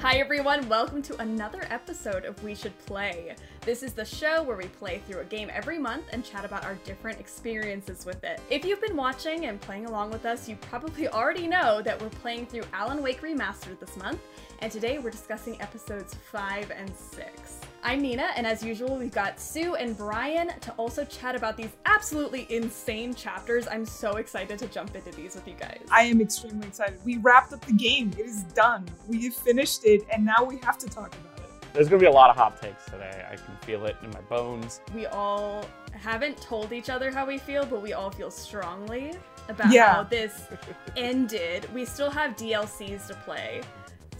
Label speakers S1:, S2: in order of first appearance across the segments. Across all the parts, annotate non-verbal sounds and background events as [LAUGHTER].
S1: Hi, everyone. Welcome to another episode of We Should Play. This is the show where we play through a game every month and chat about our different experiences with it. If you've been watching and playing along with us, you probably already know that we're playing through Alan Wake Remastered this month, and today we're discussing episodes 5 and 6. I'm Nina, and as usual, we've got Sue and Brian to also chat about these absolutely insane chapters. I'm so excited to jump into these with you guys.
S2: I am extremely excited. We wrapped up the game. It is done. We have finished it, and now we have to talk about it.
S3: There's gonna be a lot of hot takes today. I can feel it in my bones.
S1: We all haven't told each other how we feel, but we all feel strongly about
S2: Yeah.
S1: how this [LAUGHS] ended. We still have DLCs to play.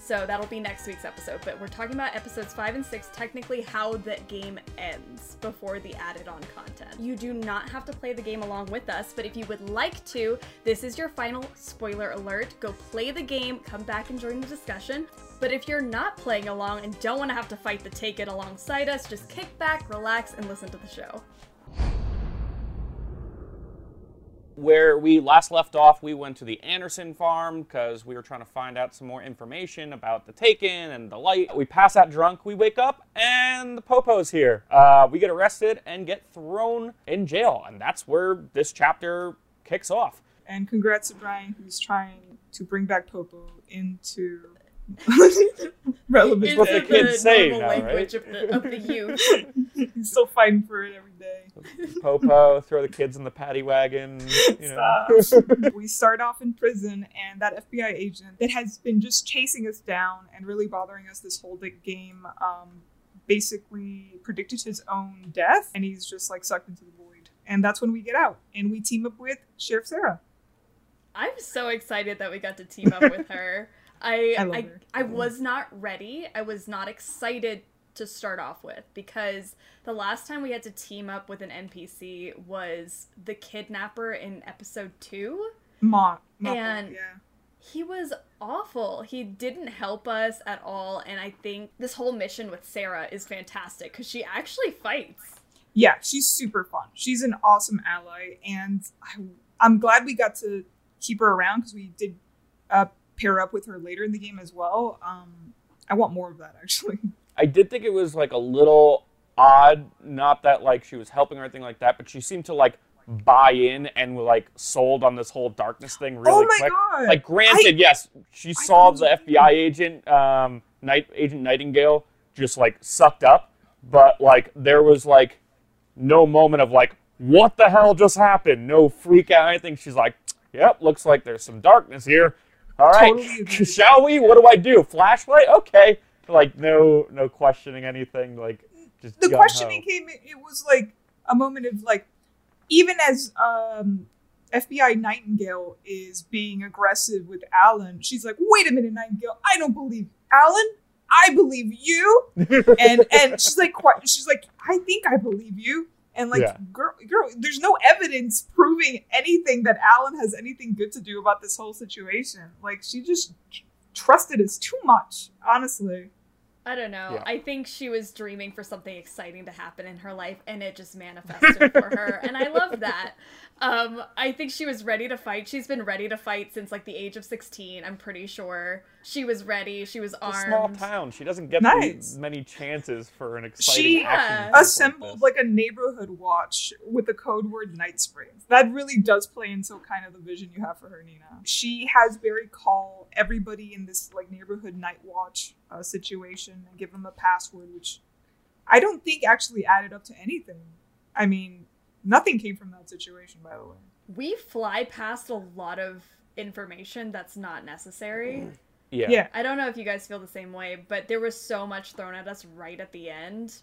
S1: So that'll be next week's episode, but we're talking about episodes 5 and 6, technically how the game ends before the added on content. You do not have to play the game along with us, but if you would like to, this is your final spoiler alert. Go play the game, come back and join the discussion. But if you're not playing along and don't want to have to fight the Taken alongside us, just kick back, relax, and listen to the show.
S3: Where we last left off, we went to the Anderson farm because we were trying to find out some more information about the Taken and the light. We pass out drunk, we wake up, and the Popo's here. Uh, we get arrested and get thrown in jail, and that's where this chapter kicks off.
S2: And congrats to Brian, who's trying to bring back Popo into [LAUGHS] relevant.
S3: what the kids say
S1: normal
S3: now, right?
S1: language of, the, of the youth. [LAUGHS]
S2: He's still fighting for it every day. [LAUGHS]
S3: Popo, throw the kids in the paddy wagon. You know.
S2: We start off in prison, and that FBI agent that has been just chasing us down and really bothering us this whole big game um, basically predicted his own death, and he's just like sucked into the void. And that's when we get out, and we team up with Sheriff Sarah.
S1: I'm so excited that we got to team up with her. I
S2: I
S1: I. I was not ready. I was not excited to start off with because the last time we had to team up with an NPC was the kidnapper in episode 2.
S2: Ma, Ma
S1: And-
S2: yeah.
S1: He was awful. He didn't help us at all and I think this whole mission with Sarah is fantastic cuz she actually fights.
S2: yeah, she's super fun. She's an awesome ally, and I, I'm glad we got to keep her around because we did uh, pair up with her later in the game as well. Um, I want more of that actually.
S3: I did think it was like a little odd, not that like she was helping or anything like that, but she seemed to like buy in and were like sold on this whole darkness thing really
S2: oh my
S3: quick.
S2: god!
S3: Like granted, yes, she saw the FBI agent, um, Night Agent Nightingale, just like sucked up, but like there was like no moment of like what the hell just happened, no freak out or anything. She's like, yep, looks like there's some darkness here. All right,
S2: Totally
S3: shall we? What do I do? Flashlight? Okay. Like no, no questioning anything. Like just
S2: the questioning came. It, was like a moment of like, even as um, FBI Nightingale is being aggressive with Alan, she's like, "Wait a minute, Nightingale, I don't believe Alan. I believe you." [LAUGHS] and and she's like, she's like, "I think I believe you." And like,
S3: Yeah.
S2: girl, girl, there's no evidence proving anything that Alan has anything good to do about this whole situation. Like, she just trusted us too much, honestly.
S1: I don't know.
S3: Yeah.
S1: I think she was dreaming for something exciting to happen in her life and it just manifested for her. And I love [LAUGHS] that. Um, I think she was ready to fight. She's been ready to fight since like the age of 16, I'm pretty sure. She was ready. She was
S3: It's a
S1: armed.
S3: small town. She doesn't get
S2: Nice.
S3: many chances for an exciting
S2: She
S3: action.
S1: Yeah.
S3: sequence like
S2: assembled like a neighborhood watch with the code word Night Springs. That really does play into kind of the vision you have for her, Nina. She has Barry call everybody in this like neighborhood night watch uh, situation and give them a password, which I don't think actually added up to anything. I mean, nothing came from that situation, by the way.
S1: We fly past a lot of information that's not necessary.
S3: yeah.
S2: Yeah.
S1: I don't know if you guys feel the same way, but there was so much thrown at us right at the end.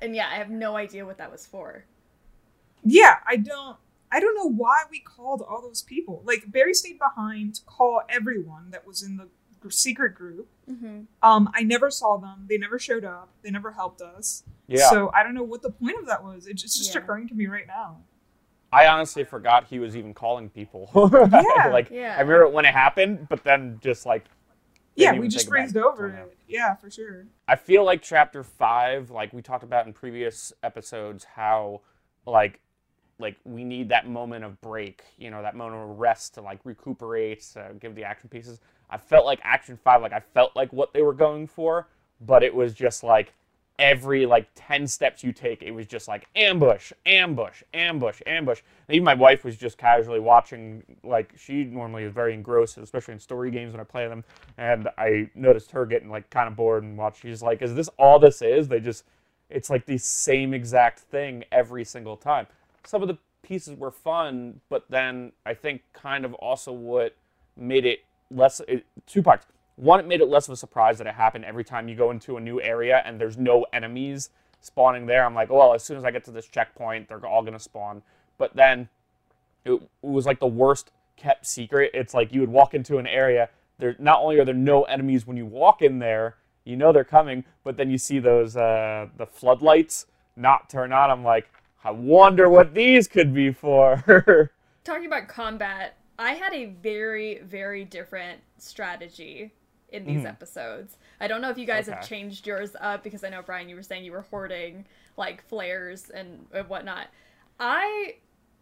S1: And yeah, I have no idea what that was for.
S2: Yeah, I don't. I don't know why we called all those people. Like Barry stayed behind to call everyone that was in the gr- secret group.
S1: Mm-hmm.
S2: Um, I never saw them. They never showed up. They never helped us.
S3: Yeah.
S2: So I don't know what the point of that was. It's just, it's just
S1: Yeah.
S2: occurring to me right now.
S3: I honestly forgot he was even calling people. [LAUGHS]
S2: Yeah.
S3: like
S1: Yeah.
S3: I remember when it happened, but then just like
S2: Yeah, we just
S3: think about
S2: breezed
S3: it
S2: over it. Yeah, for sure.
S3: I feel like chapter five, like we talked about in previous episodes, how like like we need that moment of break, you know, that moment of rest to like recuperate, give the action pieces. I felt like Action Five, like I felt like what they were going for, but it was just like every like 10 steps you take it was just like ambush ambush ambush ambush. And even my wife was just casually watching like she normally is very engrossed especially in story games when i play them. And i noticed her getting like kind of bored and watch she's like is this all this is? They just it's like the same exact thing every single time some of the pieces were fun but then i think kind of also what made it less it, two parts one, it made it less of a surprise that it happened every time you go into a new area and there's no enemies spawning there. I'm like, well, as soon as I get to this checkpoint, they're all gonna spawn. But then it, it was like the worst kept secret. It's like you would walk into an area. There, not only are there no enemies when you walk in there, you know they're coming, but then you see those uh, the floodlights not turn on. I'm like, I wonder what these could be for. [LAUGHS]
S1: Talking about combat, I had a very, very different strategy in these mm. episodes. I don't know if you guys okay. have changed yours up because I know Brian, you were saying you were hoarding like flares and, and whatnot. I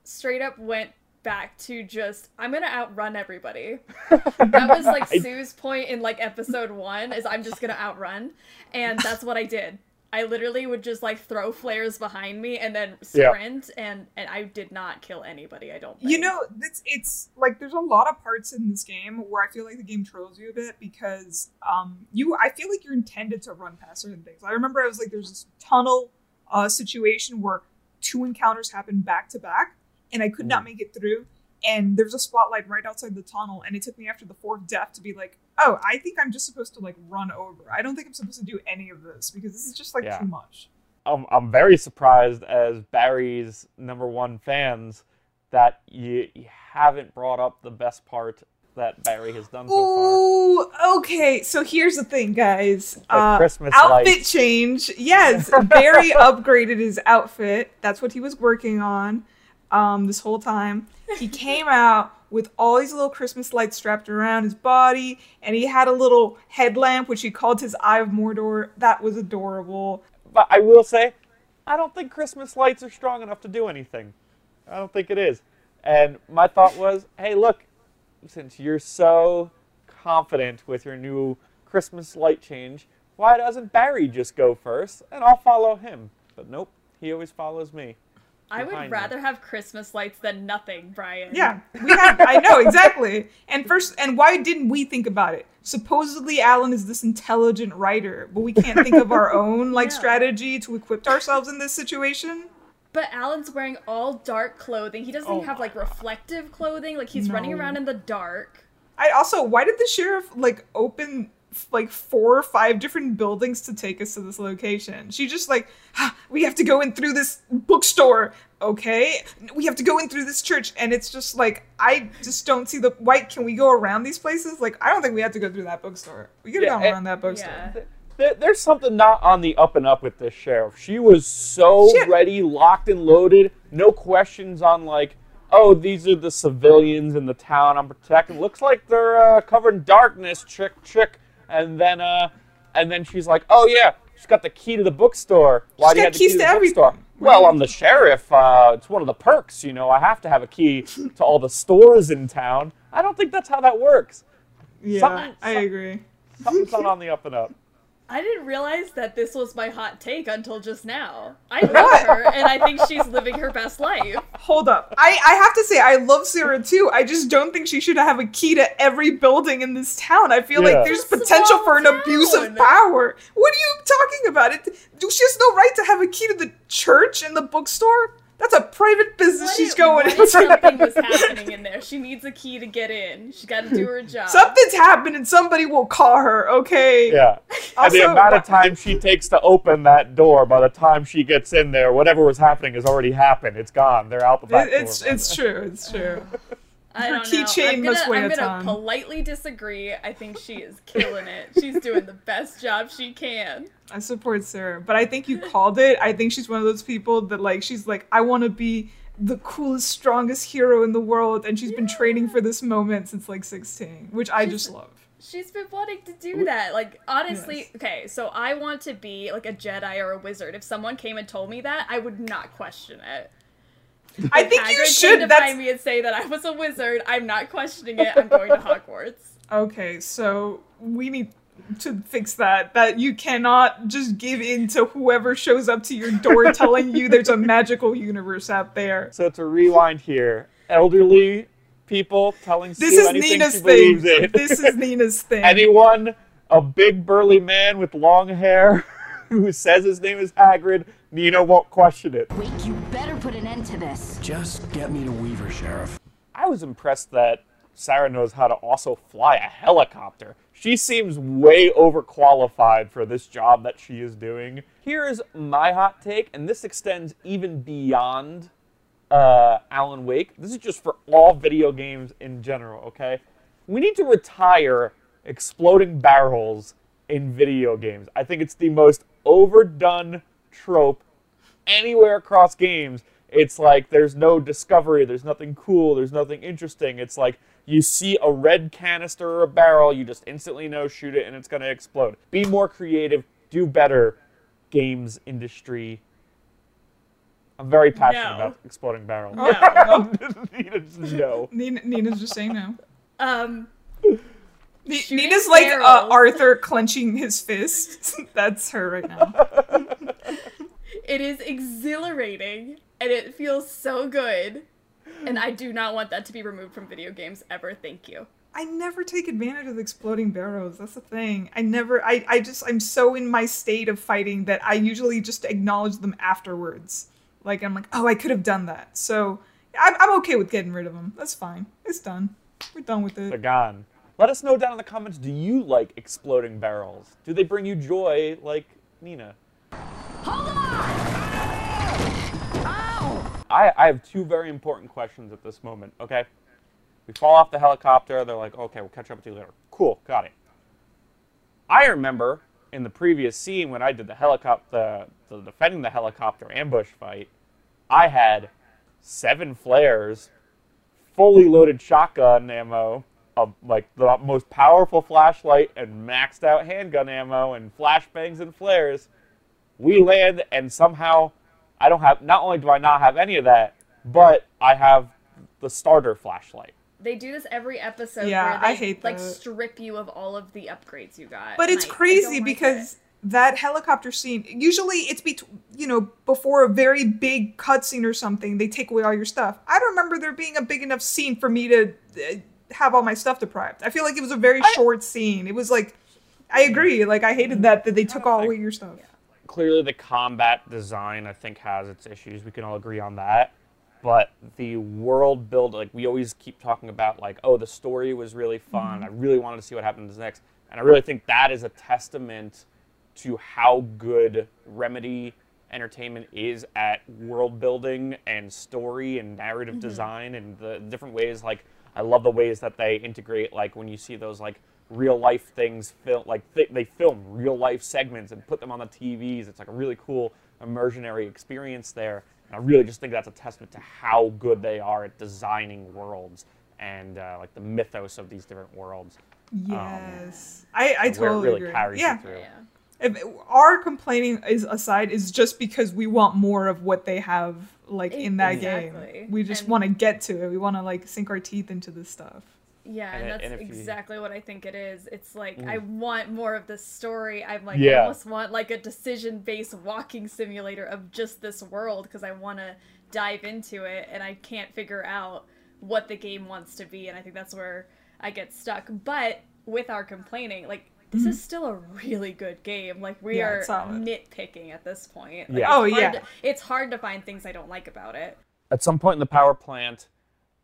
S1: straight up went back to just I'm gonna outrun everybody. [LAUGHS] that was like Sue's point in like episode one is I'm just gonna outrun, and that's what I did. I literally would just like throw flares behind me and then sprint yeah. and and I did not kill anybody. I don't. Think.
S2: You know, it's it's like there's a lot of parts in this game where I feel like the game trolls you a bit because um you I feel like you're intended to run past certain things. I remember I was like there's this tunnel uh situation where two encounters happened back to back and I could mm. not make it through and there's a spotlight right outside the tunnel and it took me after the fourth death to be like oh i think i'm just supposed to like run over i don't think i'm supposed to do any of this because this is just like yeah. too much
S3: I'm, I'm very surprised as barry's number one fans that you, you haven't brought up the best part that Barry has done so
S2: Ooh, far. okay. So here's the thing, guys. Uh, Christmas outfit lights. change. Yes, Barry [LAUGHS] upgraded his outfit. That's what he was working on um, this whole time. He [LAUGHS] came out with all these little Christmas lights strapped around his body, and he had a little headlamp, which he called his Eye of Mordor. That was adorable.
S3: But I will say, I don't think Christmas lights are strong enough to do anything. I don't think it is. And my thought was, hey, look, since you're so confident with your new Christmas light change, why doesn't Barry just go first and I'll follow him? But nope, he always follows me.
S1: I would rather have Christmas lights than nothing, Brian.
S2: Yeah, we have. I know exactly. And first, and why didn't we think about it? Supposedly, Alan is this intelligent writer, but we can't think of our own like [LAUGHS] yeah. strategy to equip ourselves in this situation.
S1: But Alan's wearing all dark clothing. He doesn't oh have like reflective clothing. Like he's no. running around in the dark.
S2: I also, why did the sheriff like open like four or five different buildings to take us to this location. She just like, ah, we have to go in through this bookstore. Okay, we have to go in through this church, and it's just like I just don't see the white. Can we go around these places? Like I don't think we have to go through that bookstore. We could have yeah, gone around that bookstore.
S3: Yeah. there's something not on the up and up with this sheriff. She was so Shit. ready, locked and loaded, no questions on like, oh, these are the civilians in the town I'm protecting. Looks like they're uh, covered in darkness. Trick, chick and then uh, and then she's like, "Oh yeah, she's got the key to the bookstore. Why she's do you have the key to the bookstore?" Well, I'm the sheriff. Uh, it's one of the perks, you know. I have to have a key to all the stores in town. I don't think that's how that works.
S2: Yeah, something, I agree.
S3: Something's not on the up and up.
S1: I didn't realize that this was my hot take until just now. I love her, and I think she's living her best life.
S2: Hold up. I, I have to say, I love Sarah too. I just don't think she should have a key to every building in this town. I feel yeah. like there's potential for an town. abuse of power. What are you talking about? It, she has no right to have a key to the church and the bookstore? That's a private business what she's going
S1: into. Something was [LAUGHS] happening in there. She needs a key to get in. She got to do her job.
S2: Something's happening. Somebody will call her. Okay.
S3: Yeah. Also, and the amount of time she takes to open that door, by the time she gets in there, whatever was happening has already happened. It's gone. They're out the back
S2: It's
S3: door,
S2: it's true. It's true. [LAUGHS]
S1: I Her keychain must weigh I'm gonna politely disagree. I think she is killing it. She's doing the best job she can.
S2: I support Sarah, but I think you called it. I think she's one of those people that like she's like I want to be the coolest, strongest hero in the world, and she's yeah. been training for this moment since like 16, which I just love.
S1: She's been wanting to do that. Like honestly, yes. okay, so I want to be like a Jedi or a wizard. If someone came and told me that, I would not question it.
S2: I think you
S1: Hagrid came
S2: should.
S1: to
S2: That's
S1: find me and say that I was a wizard. I'm not questioning it. I'm going to Hogwarts. [LAUGHS]
S2: okay. So we need to fix that. That you cannot just give in to whoever shows up to your door telling you there's a [LAUGHS] magical universe out there.
S3: So to rewind here, elderly people telling
S2: This
S3: Sue
S2: is
S3: anything
S2: Nina's
S3: she
S2: thing.
S3: believes in.
S2: This is Nina's thing. [LAUGHS]
S3: Anyone, a big burly man with long hair [LAUGHS] who says his name is Hagrid, Nina won't question it.
S4: Wait, you better put an end to this.
S5: Just get me to Weaver, Sheriff.
S3: I was impressed that Sarah knows how to also fly a helicopter. She seems way overqualified for this job that she is doing. Here is my hot take, and this extends even beyond uh, Alan Wake. This is just for all video games in general, okay? We need to retire exploding barrels in video games. I think it's the most overdone trope anywhere across games. It's like there's no discovery, there's nothing cool, there's nothing interesting. It's like you see a red canister or a barrel, you just instantly know shoot it and it's going to explode. Be more creative, do better, games industry. I'm very passionate
S1: No.
S3: about exploding barrels.
S1: No. [LAUGHS]
S3: Nina's [LAUGHS] no.
S2: Nina, Nina's just saying no.
S1: Um,
S2: Ni-
S1: Shooting
S2: Nina's like uh. Arthur clenching his fist. [LAUGHS] That's her right now.
S1: it is exhilarating and it feels so good. And I do not want that to be removed from video games ever. Thank you.
S2: I never take advantage of exploding barrels. That's the thing. I never. I. I just. I'm so in my state of fighting that I usually just acknowledge them afterwards. Like I'm like, oh, I could have done that. So I'm. I'm okay with getting rid of them. That's fine. It's done. We're done with it.
S3: They're gone. Let us know down in the comments do you like exploding barrels? Do they bring you joy like Nina?
S4: Hold on! Ow!
S3: I, I have two very important questions at this moment, okay? We fall off the helicopter, they're like, okay, we'll catch up with you later. Cool, got it. I remember in the previous scene when I did the helicopter, the, the defending the helicopter ambush fight, I had seven flares, fully loaded shotgun ammo, of like the most powerful flashlight, and maxed out handgun ammo, and flashbangs and flares. We land, and somehow I don't have. Not only do I not have any of that, but I have the starter flashlight.
S1: They do this every episode
S2: Yeah,
S1: where they
S2: I hate
S1: like
S2: that.
S1: strip you of all of the upgrades you got.
S2: But it's
S1: I- I
S2: crazy
S1: like
S2: because
S1: it.
S2: That helicopter scene. Usually, it's be you know before a very big cutscene or something. They take away all your stuff. I don't remember there being a big enough scene for me to uh, have all my stuff deprived. I feel like it was a very short scene. It was like. I agree. Like I hated that that they took all away your stuff.
S3: clearly the combat design I think has its issues. We can all agree on that. But the world build, like we always keep talking about, like oh the story was really fun. I really wanted to see what happens next, and I really think that is a testament to how good Remedy Entertainment is at world building and story and narrative design and the different ways. Like I love the ways that they integrate, like when you see those like real life things film like th- they film real life segments and put them on the TVs. It's like a really cool immersionary experience there. And I really just think that's a testament to how good they are at designing worlds and uh, like the mythos of these different worlds.
S2: Yes, I I
S3: where it
S2: totally
S3: really
S2: agree.
S3: carries
S2: yeah,
S3: you through.
S1: Yeah.
S2: If our complaining is aside is just because we want more of what they have like in that
S1: Exactly.
S2: game. We just want to get to it. We want to like sink our teeth into this stuff.
S1: Yeah,
S3: And
S1: and, that's
S3: and if you- Mm.
S1: exactly what I think it is. It's like I want more of the story. I'm like I almost want like a decision-based walking simulator of just this world because I want to dive into it and I can't figure out what the game wants to be and I think that's where I get stuck. But with our complaining, like this is still a really good game. Like we
S2: Mm-hmm. Yeah,
S1: are nitpicking at this point. Like,
S3: Yeah.
S2: Oh, yeah.
S1: to- it's hard to find things I don't like about it.
S3: At some point in the power plant,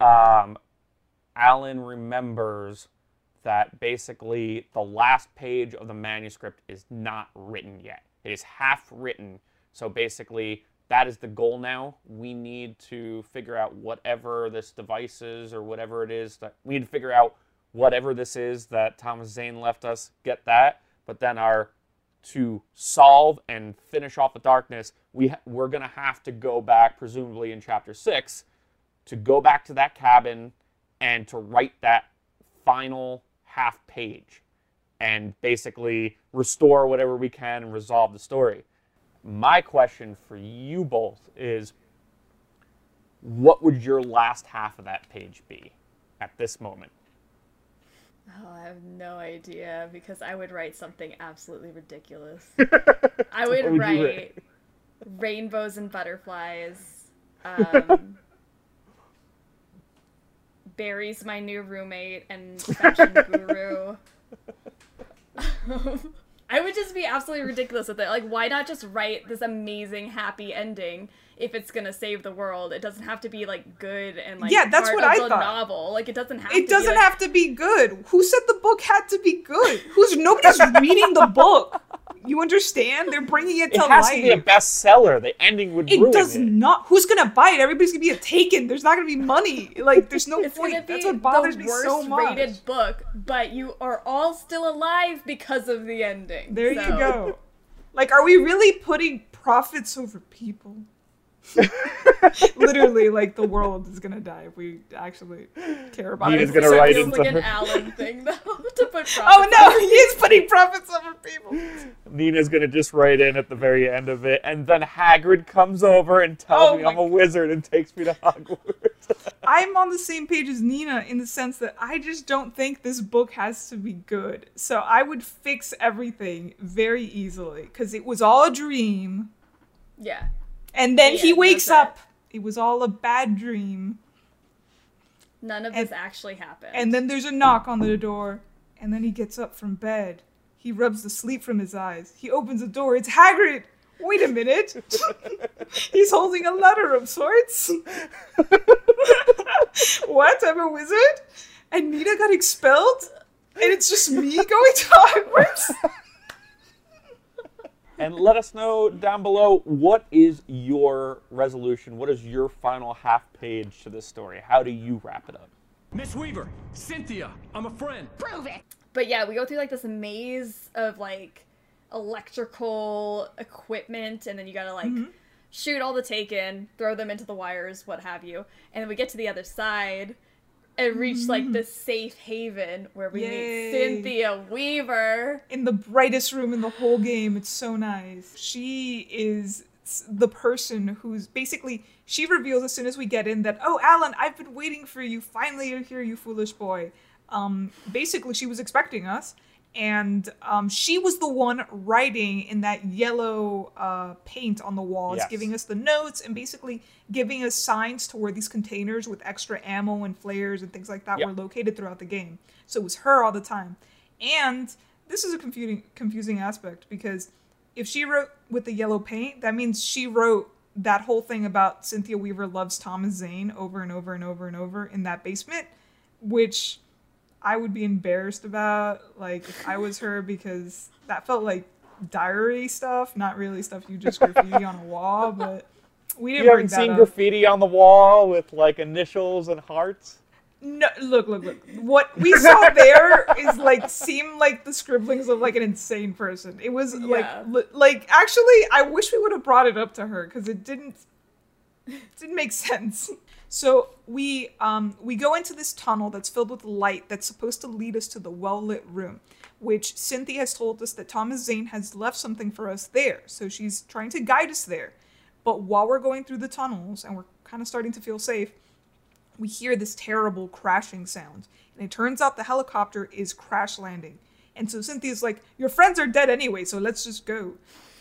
S3: um, Alan remembers that basically the last page of the manuscript is not written yet. It is half written. So basically, that is the goal now. We need to figure out whatever this device is or whatever it is that we need to figure out whatever this is that Thomas Zane left us, get that. But then our to solve and finish off the darkness, we we're gonna have to go back, presumably in chapter six, to go back to that cabin and to write that final half page, and basically restore whatever we can and resolve the story. My question for you both is: what would your last half of that page be at this moment?
S1: Oh, I have no idea because I would write something absolutely ridiculous. [LAUGHS] I would,
S3: would
S1: write,
S3: write?
S1: rainbows and butterflies. [LAUGHS] Um, Barry's my new roommate and fashion guru. [LAUGHS] I would just be absolutely ridiculous with it. Like, why not just write this amazing happy ending if it's gonna save the world? It doesn't have to be like good and like
S2: Yeah, that's
S1: part
S2: what
S1: of
S2: I
S1: the
S2: thought.
S1: novel. Like, it doesn't have. to
S2: It
S1: be,
S2: doesn't
S1: like-
S2: have to be good. Who said the book had to be good? Who's nobody's reading the book? You understand? They're bringing it
S3: It
S2: to
S3: has
S2: life.
S3: to be a bestseller. The ending would
S2: it
S3: ruin
S2: does
S3: it.
S2: not. Who's gonna buy it? Everybody's gonna be a taken. There's not gonna be money. Like, there's no [LAUGHS]
S1: It's gonna
S2: point.
S1: be
S2: That's what bothers
S1: the
S2: me
S1: worst
S2: so much.
S1: rated book, but you are all still alive because of the ending.
S2: There you go. Like, are we really putting profits over people? [LAUGHS] Literally, like the world is gonna die if we actually care about
S3: Nina's
S2: it.
S3: gonna
S1: It
S3: write
S1: feels
S3: into
S1: like an
S3: her-
S1: Alan thing, though, [LAUGHS] to put [LAUGHS]
S2: Oh no, he's putting profits over people.
S3: Nina's gonna just write in at the very end of it, and then Hagrid comes over and tells
S2: Oh
S3: me I'm a wizard and takes me to Hogwarts.
S2: I'm on the same page as Nina in the sense that I just don't think this book has to be good. So I would fix everything very easily because it was all a dream.
S1: Yeah.
S2: And then he wakes
S1: that's it.
S2: up. It was all a bad dream.
S1: None of
S2: And-
S1: this actually happened.
S2: And then there's a knock on the door. And then he gets up from bed. He rubs the sleep from his eyes. He opens the door. It's Hagrid. Wait a minute. [LAUGHS] He's holding a letter of sorts. what? I'm a wizard? And Nina got expelled? And it's just me going to Hogwarts?
S3: And let us know down below what is your resolution? What is your final half page to this story? How do you wrap it up?
S5: Miss Weaver, Cynthia, I'm a friend.
S4: Prove it.
S1: But yeah, we go through like this maze of like electrical equipment, and then you gotta like
S2: Mm-hmm.
S1: shoot all the taken, throw them into the wires, what have you. And then we get to the other side and reach like [LAUGHS] the safe haven where we.
S2: Yay.
S1: meet Cynthia Weaver.
S2: in the brightest room in the whole game. It's so nice. She is the person who's basically she reveals as soon as we get in that oh Alan, I've been waiting for you. Finally, you're here, you foolish boy. Um, basically, she was expecting us, and um, she was the one writing in that yellow uh, paint on the walls,
S3: Yes.
S2: giving us the notes and basically giving us signs to where these containers with extra ammo and flares and things like that
S3: Yep.
S2: were located throughout the game. So it was her all the time. And this is a confusing confusing aspect because if she wrote with the yellow paint, that means she wrote that whole thing about Cynthia Weaver loves Thomas Zane over and over and over and over in that basement, which I would be embarrassed about, like if I was her, because that felt like diary stuff, not really stuff you just [LAUGHS] graffiti on a wall. But we didn't
S3: You haven't
S2: that
S3: seen
S2: up.
S3: graffiti on the wall with like initials and hearts?
S2: No, look, look, look. What we saw there is like seemed like the scribblings of like an insane person. It was
S1: Yeah.
S2: like, like actually, I wish we would have brought it up to her because it didn't, it didn't make sense. So we um we go into this tunnel that's filled with light that's supposed to lead us to the well lit room, which Cynthia has told us that Thomas Zane has left something for us there. So she's trying to guide us there. But while we're going through the tunnels and we're kind of starting to feel safe, we hear this terrible crashing sound. And it turns out the helicopter is crash landing. And so Cynthia's like, Your friends are dead anyway, so let's just go.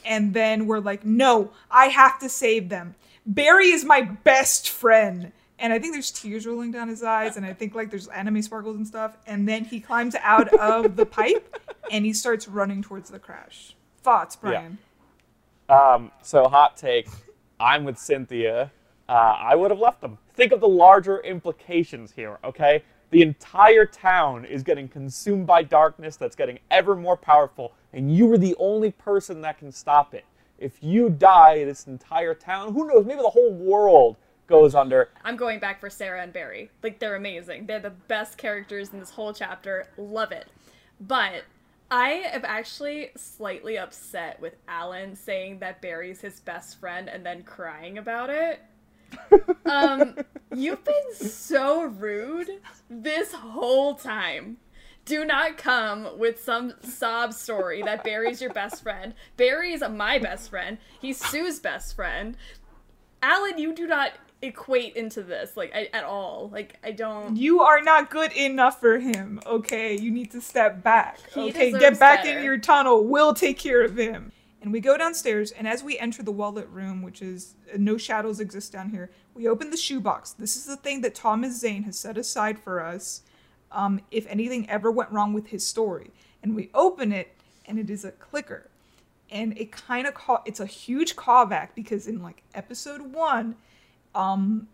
S2: And then we're like, No, I have to save them. Barry is my best friend. And I think there's tears rolling down his eyes, and I think like there's anime sparkles and stuff. And then he climbs out of the pipe and he starts running towards the crash. Thoughts, Brian?
S3: Um, so hot take. I'm with Cynthia. Uh, I would have left them. Think of the larger implications here, okay? The entire town is getting consumed by darkness that's getting ever more powerful, and you are the only person that can stop it. If you die, this entire town, who knows, maybe the whole world goes under.
S1: I'm going back for Sarah and Barry. Like they're amazing. They're the best characters in this whole chapter. Love it. But I am actually slightly upset with Alan saying that Barry's his best friend and then crying about it. [LAUGHS] Um, you've been so rude this whole time. Do not come with some sob story that Barry's your best friend. Barry's my best friend. He's Sue's best friend. Alan, you do not equate into this like I, at all. Like I don't.
S2: You are not good enough for him. Okay, you need to step back.
S1: He
S2: okay, get back
S1: better.
S2: in your tunnel. We'll take care of him. And we go downstairs, and as we enter the well lit room, which is uh, no shadows exist down here, we open the shoebox. This is the thing that Thomas Zane has set aside for us um, if anything ever went wrong with his story. And we open it, and it is a clicker. And it kind of call it's a huge callback because in like episode one, um,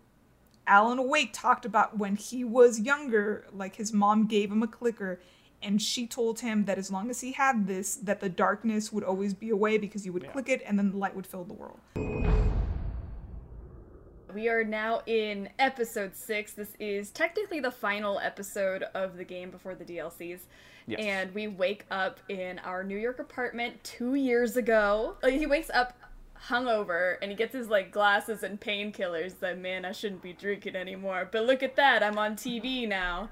S2: Alan Wake talked about when he was younger, like his mom gave him a clicker and she told him that as long as he had this, that the darkness would always be away because you would click it and then the light would fill the world.
S1: We are now in episode six. This is technically the final episode of the game before the DLCs.
S3: Yes.
S1: And we wake up in our New York apartment two years ago. Like, he wakes up hungover and he gets his like glasses and painkillers that man I shouldn't be drinking anymore. But look at that, I'm on TV now.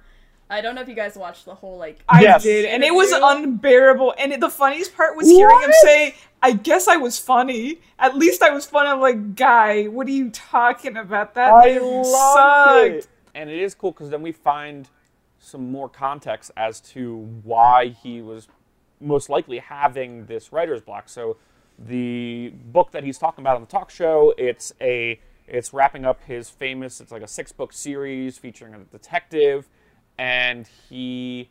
S1: I don't know if you guys watched the whole like
S2: I
S3: Yes.
S2: did, and it was unbearable. And it, the funniest part was hearing him say, "I guess I was funny. At least I was funny." I'm like, "Guy, what are you talking about? That
S3: I loved
S2: sucked."
S3: it. And it is cool because then we find some more context as to why he was most likely having this writer's block. So the book that he's talking about on the talk show, it's a it's wrapping up his famous it's like a six book series featuring a detective and he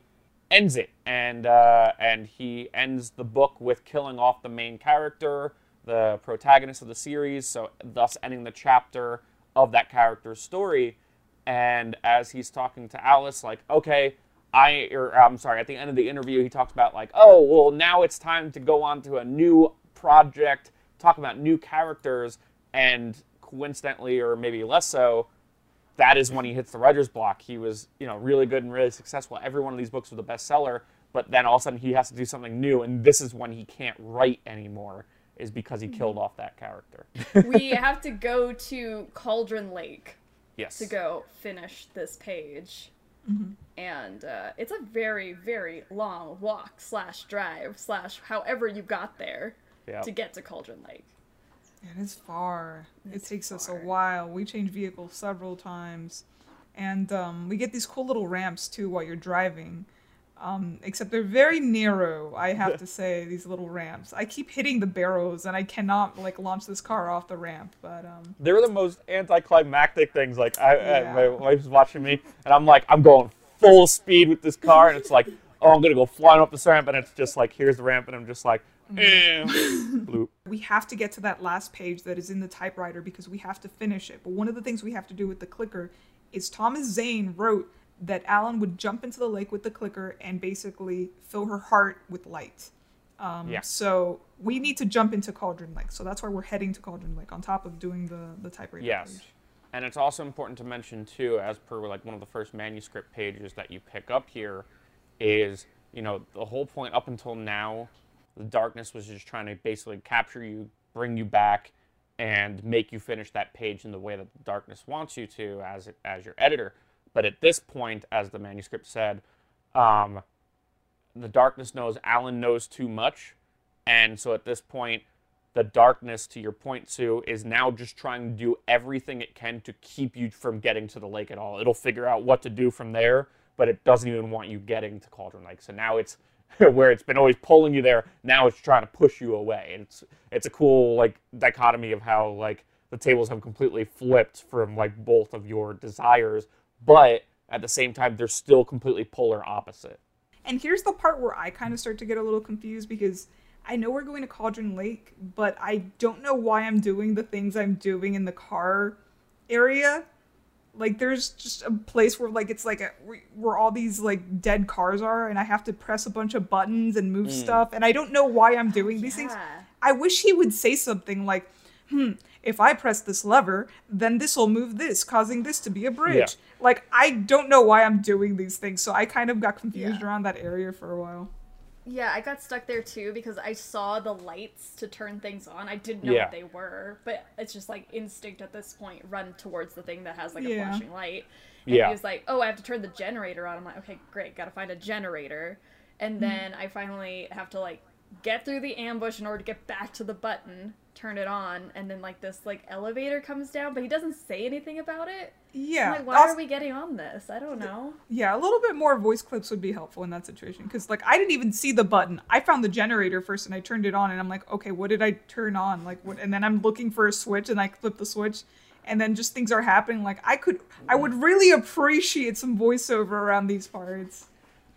S3: ends it. And uh, and he ends the book with killing off the main character the protagonist of the series so thus ending the chapter of that character's story. And as he's talking to alice like okay i or i'm sorry at the end of the interview he talks about like oh well now it's time to go on to a new project talk about new characters and coincidentally or maybe less so that is when he hits the writer's block. He was, you know, really good and really successful. Every one of these books was a bestseller, but then all of a sudden he has to do something new, and this is when he can't write anymore, is because he killed off that character. [LAUGHS]
S1: we [LAUGHS] have to go to Cauldron Lake
S3: yes.
S1: to go finish this page. And uh, it's a very, very long walk slash drive slash however you got there
S3: Yeah.
S1: to get to Cauldron Lake.
S2: It is far.
S1: It's
S2: it takes us a while. We change vehicles several times, and um, we get these cool little ramps too while you're driving. Um, except they're very narrow. I have to [LAUGHS] say these little ramps. I keep hitting the barrows, and I cannot like launch this car off the ramp. But um,
S3: They're the most anticlimactic things. Like, I,
S2: Yeah.
S3: I, my wife's watching me, and I'm like, I'm going full speed with this car, and it's like, oh, I'm gonna go flying off this ramp, and it's just like, here's the ramp, and I'm just like, eh, [LAUGHS]
S2: we have to get to that last page that is in the typewriter because we have to finish it. But one of the things we have to do with the clicker is Thomas Zane wrote that Alan would jump into the lake with the clicker and basically fill her heart with light. Um,
S3: Yeah.
S2: So we need to jump into Cauldron Lake. So that's why we're heading to Cauldron Lake on top of doing the the typewriter.
S3: Yes.
S2: page.
S3: And it's also important to mention too, as per like one of the first manuscript pages that you pick up here, is you know the whole point up until now, the darkness was just trying to basically capture you, bring you back, and make you finish that page in the way that the darkness wants you to as as your editor. But at this point, as the manuscript said, um, the darkness knows Alan knows too much, and so at this point, the darkness, to your point, Sue, is now just trying to do everything it can to keep you from getting to the lake at all. It'll figure out what to do from there, but it doesn't even want you getting to Cauldron Lake. So now it's [LAUGHS] where it's been always pulling you there. Now it's trying to push you away. And it's it's a cool like dichotomy of how like the tables have completely flipped from like both of your desires, but at the same time they're still completely polar opposite.
S2: And here's the part where I kind of start to get a little confused because I know we're going to Cauldron Lake, but I don't know why I'm doing the things I'm doing in the car area. Like there's just a place where like it's like a, where all these like dead cars are, and I have to press a bunch of buttons and move stuff, and I don't know why I'm doing these things. I wish he would say something like, "Hmm, if I press this lever, then this will move this, causing this to be a bridge."
S3: Yeah.
S2: Like I don't know why I'm doing these things, so I kind of got confused
S1: Yeah.
S2: around that area for a while.
S1: Yeah, I got stuck there too because I saw the lights to turn things on. I didn't know
S3: Yeah.
S1: what they were, but it's just like instinct at this point. Run towards the thing that has like a
S2: Yeah.
S1: flashing light. And
S3: Yeah.
S1: he was like, "Oh, I have to turn the generator on." I'm like, "Okay, great. Got to find a generator." And hmm. then I finally have to like get through the ambush in order to get back to the button turn it on, and then like this like elevator comes down, but he doesn't say anything about it.
S2: Yeah.
S1: I'm like, why are we getting on this? I don't know.
S2: Yeah, a little bit more voice clips would be helpful in that situation because, like, I didn't even see the button. I found the generator first and I turned it on, and I'm like, okay, what did I turn on? Like, what? And then I'm looking for a switch, and I flip the switch, and then just things are happening. Like, I could, I would really appreciate some voiceover around these parts.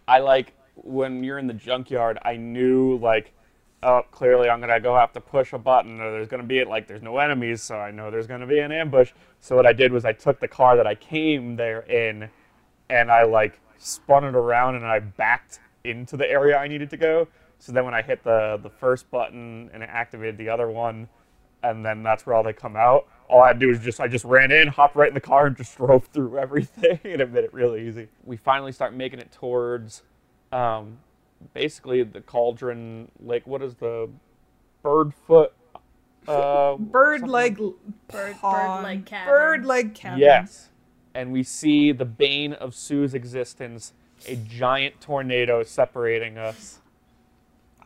S3: I like when you're in the junkyard. I knew like, oh, clearly I'm gonna go have to push a button, or there's gonna be like there's no enemies, so I know there's gonna be an ambush. So what I did was I took the car that I came there in, and I like spun it around and I backed into the area I needed to go. So then when I hit the the first button and it activated the other one, and then that's where all they come out. All I had to do is just I just ran in, hopped right in the car, and just [LAUGHS] drove through everything, and it made it really easy. We finally start making it towards, um, basically the Cauldron Lake. What is the Birdfoot? Uh,
S2: Bird [LAUGHS]
S3: something
S2: leg,
S1: Bird-
S2: pond-
S1: bird-leg cabin.
S2: bird leg cabin.
S3: Yes, and we see the bane of Sue's existence, a giant tornado separating us.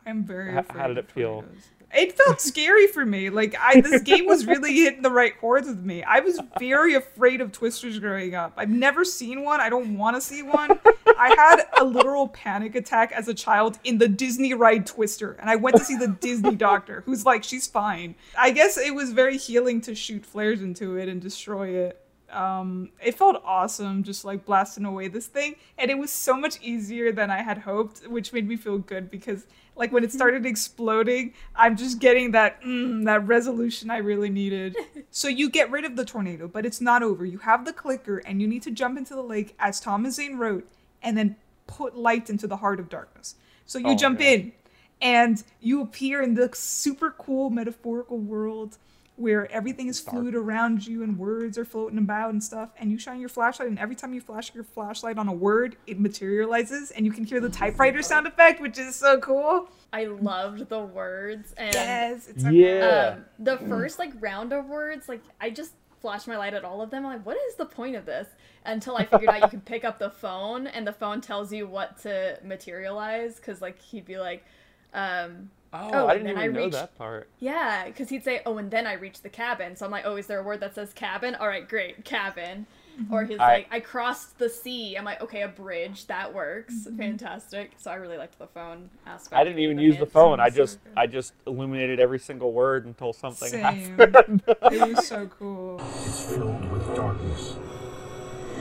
S2: I'm very.
S3: H- how did
S2: of
S3: it feel?
S2: It felt [LAUGHS] scary for me. Like I, this game was really hitting the right chords with me. I was very afraid of twisters growing up. I've never seen one. I don't want to see one. I had a literal panic attack as a child in the Disney ride Twister, and I went to see the Disney doctor, who's like, "She's fine." I guess it was very healing to shoot flares into it and destroy it. Um, it felt awesome, just like blasting away this thing, and it was so much easier than I had hoped, which made me feel good because, like, when it started exploding, I'm just getting that mm, that resolution I really needed. [LAUGHS] so you get rid of the tornado, but it's not over. You have the clicker, and you need to jump into the lake, as Thomas Zane wrote, and then put light into the heart of darkness. So you
S3: Oh,
S2: jump
S3: yeah.
S2: in, and you appear in the super cool metaphorical world where everything is fluid around you and words are floating about and stuff and you shine your flashlight and every time you flash your flashlight on a word it materializes and you can hear the typewriter sound effect which is so cool
S1: I loved the words and
S2: yes it's so
S3: Yeah.
S1: um, the first like round of words, like I just flashed my light at all of them. I'm like, what is the point of this? Until I figured out you can pick up the phone and the phone tells you what to materialize. Cause like he'd be like, um,
S3: Oh,
S1: Oh,
S3: I didn't
S1: then
S3: even
S1: I
S3: know
S1: reached-
S3: that part.
S1: yeah, because he'd say, oh, and then I reached the cabin. So I'm like, oh, is there a word that says cabin? All right, great, cabin. Or he's
S3: I-
S1: like, I crossed the sea. I'm like, okay, a bridge that works, fantastic. So I really liked the phone aspect.
S3: I didn't even
S1: of
S3: use the phone. I just
S2: good.
S3: I just illuminated every single word until something
S2: Same.
S3: happened.
S2: it was [LAUGHS] so cool
S6: It's filled with darkness.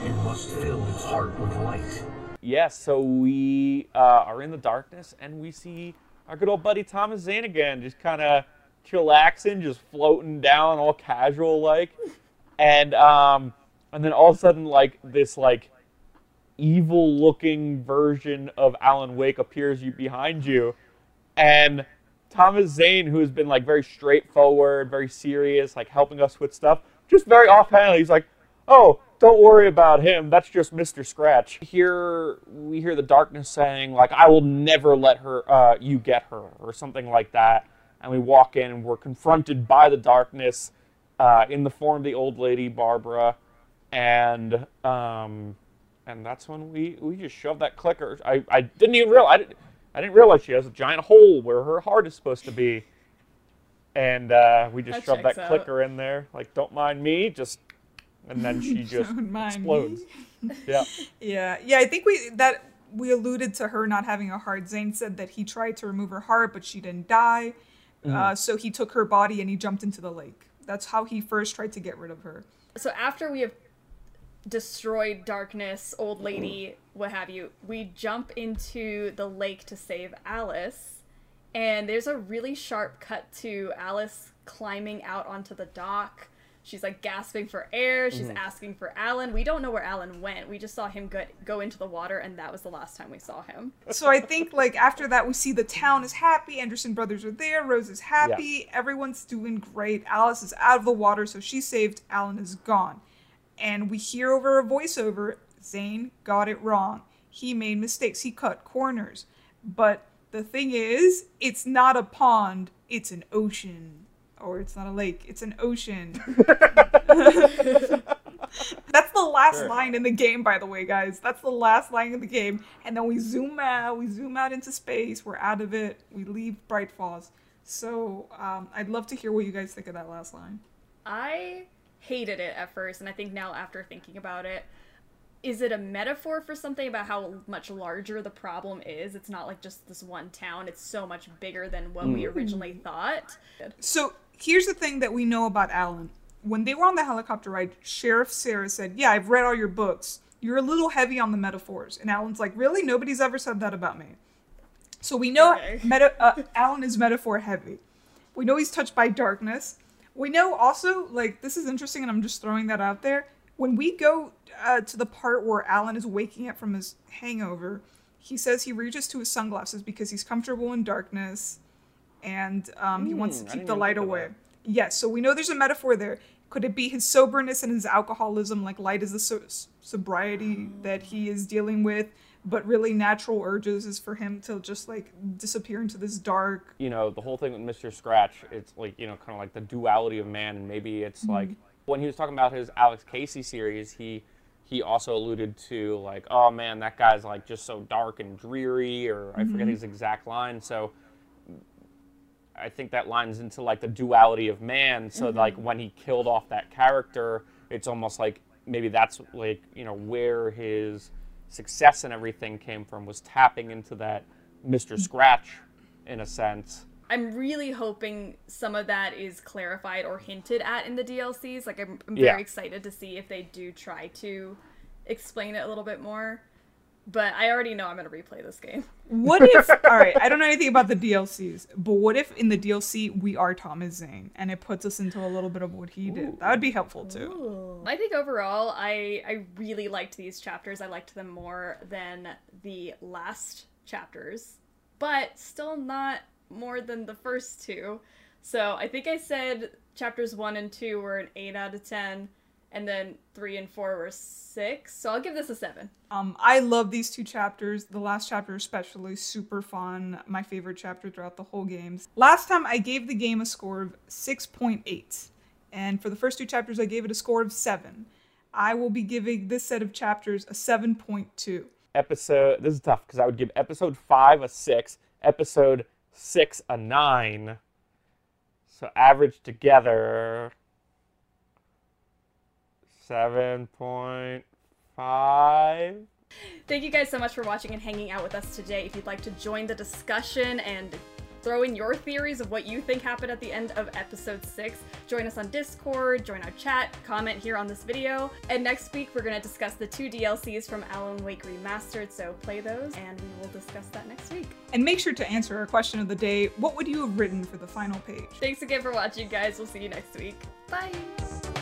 S6: You must fill its heart with light.
S3: Yes, so we uh, are in the darkness and we see our good old buddy Thomas Zane again, just kind of chillaxing, just floating down, all casual like, and um, and then all of a sudden like this like evil looking version of Alan Wake appears you behind you, and Thomas Zane, who has been like very straightforward, very serious, like helping us with stuff, just very offhandedly, he's like, "Oh, don't worry about him. That's just Mr. Scratch." Here we hear the darkness saying, "Like I will never let her, uh, you get her," or something like that. And we walk in, and we're confronted by the darkness uh, in the form of the old lady Barbara, and um, and that's when we we just shoved that clicker. I, I didn't even realize I didn't, I didn't realize she has a giant hole where her heart is supposed to be, and uh, we just
S1: That
S3: shoved that
S1: out.
S3: clicker in there. Like, don't mind me, just and then she [LAUGHS] just explodes.
S2: me. [LAUGHS]
S3: Yeah,
S2: Yeah, yeah. I think we that we alluded to her not having a heart. Zane said that he tried to remove her heart, but she didn't die. Uh, so he took her body and he jumped into the lake. That's how he first tried to get rid of her.
S1: So after we have destroyed darkness, old lady, what have you, we jump into the lake to save Alice. And there's a really sharp cut to Alice climbing out onto the dock. She's like gasping for air. She's mm-hmm. asking for Alan. We don't know where Alan went. We just saw him go, go into the water, and that was the last time we saw him.
S2: So I think like after that we see the town is happy. Anderson brothers are there. Rose is happy. Everyone's doing great. Alice is out of the water, so she's saved. Alan is gone, and we hear over a voiceover. Zane got it wrong. He made mistakes. He cut corners. But the thing is, it's not a pond. It's an ocean. Or it's not a lake. It's an ocean. [LAUGHS] [LAUGHS] That's the last
S3: Sure.
S2: line in the game, by the way, guys. That's the last line in the game. And then we zoom out, we zoom out into space, we're out of it, we leave Bright Falls. So um, I'd love to hear what you guys think of that last line.
S1: I hated it at first, and I think now after thinking about it, is it a metaphor for something about how much larger the problem is? It's not like just this one town, it's so much bigger than what we originally thought.
S2: So here's the thing that we know about Alan. When they were on the helicopter ride, Sheriff Sarah said, Yeah, I've read all your books. You're a little heavy on the metaphors. And Alan's like, Really? Nobody's ever said that about me. So we know
S1: Okay. [LAUGHS]
S2: meta- uh, Alan is metaphor heavy. We know he's touched by darkness. We know also, like, this is interesting, and I'm just throwing that out there. When we go uh, to the part where Alan is waking up from his hangover, he says he reaches to his sunglasses because he's comfortable in darkness and um, he wants to
S3: Hmm,
S2: keep the light away. Yes, so we know there's a metaphor there. Could it be his soberness and his alcoholism, like light is the so- sobriety that he is dealing with, but really natural urges is for him to just like disappear into this dark.
S3: you know, the whole thing with Mr. Scratch, it's like, you know, kind of like the duality of man, and maybe it's like when he was talking about his Alex Casey series, he he also alluded to like, oh man, that guy's like just so dark and dreary, or I forget his exact line. So I think that lines into like the duality of man. So mm-hmm. like when he killed off that character, it's almost like maybe that's like you know where his success and everything came from was tapping into that Mr. Mm-hmm. Scratch in a sense.
S1: I'm really hoping some of that is clarified or hinted at in the DLCs. Like, I'm, I'm
S3: Yeah.
S1: very excited to see if they do try to explain it a little bit more. But I already know I'm going to replay this game. [LAUGHS]
S2: What if? all right, I don't know anything about the DLCs, but what if in the DLC we are Thomas Zane and it puts us into a little bit of what he did? That would be helpful too.
S1: I think overall, I I really liked these chapters. I liked them more than the last chapters, but still not more than the first two. So I think I said chapters one and two were an eight out of ten, and then three and four were six. So I'll give this a seven.
S2: Um, I love these two chapters. The last chapter especially super fun. My favorite chapter throughout the whole games. Last time I gave the game a score of six point eight, and for the first two chapters I gave it a score of seven. I will be giving this set of chapters a seven point two.
S3: Episode this is tough because I would give episode five a six, episode six a nine. So average together seven point five.
S1: Thank you guys so much for watching and hanging out with us today. If you'd like to join the discussion and throw in your theories of what you think happened at the end of episode 6, join us on Discord, join our chat, comment here on this video. And next week, we're going to discuss the two DLCs from Alan Wake Remastered, so play those, and we will discuss that next week.
S2: And make sure to answer our question of the day. What would you have written for the final page?
S1: Thanks again for watching, guys. We'll see you next week. Bye!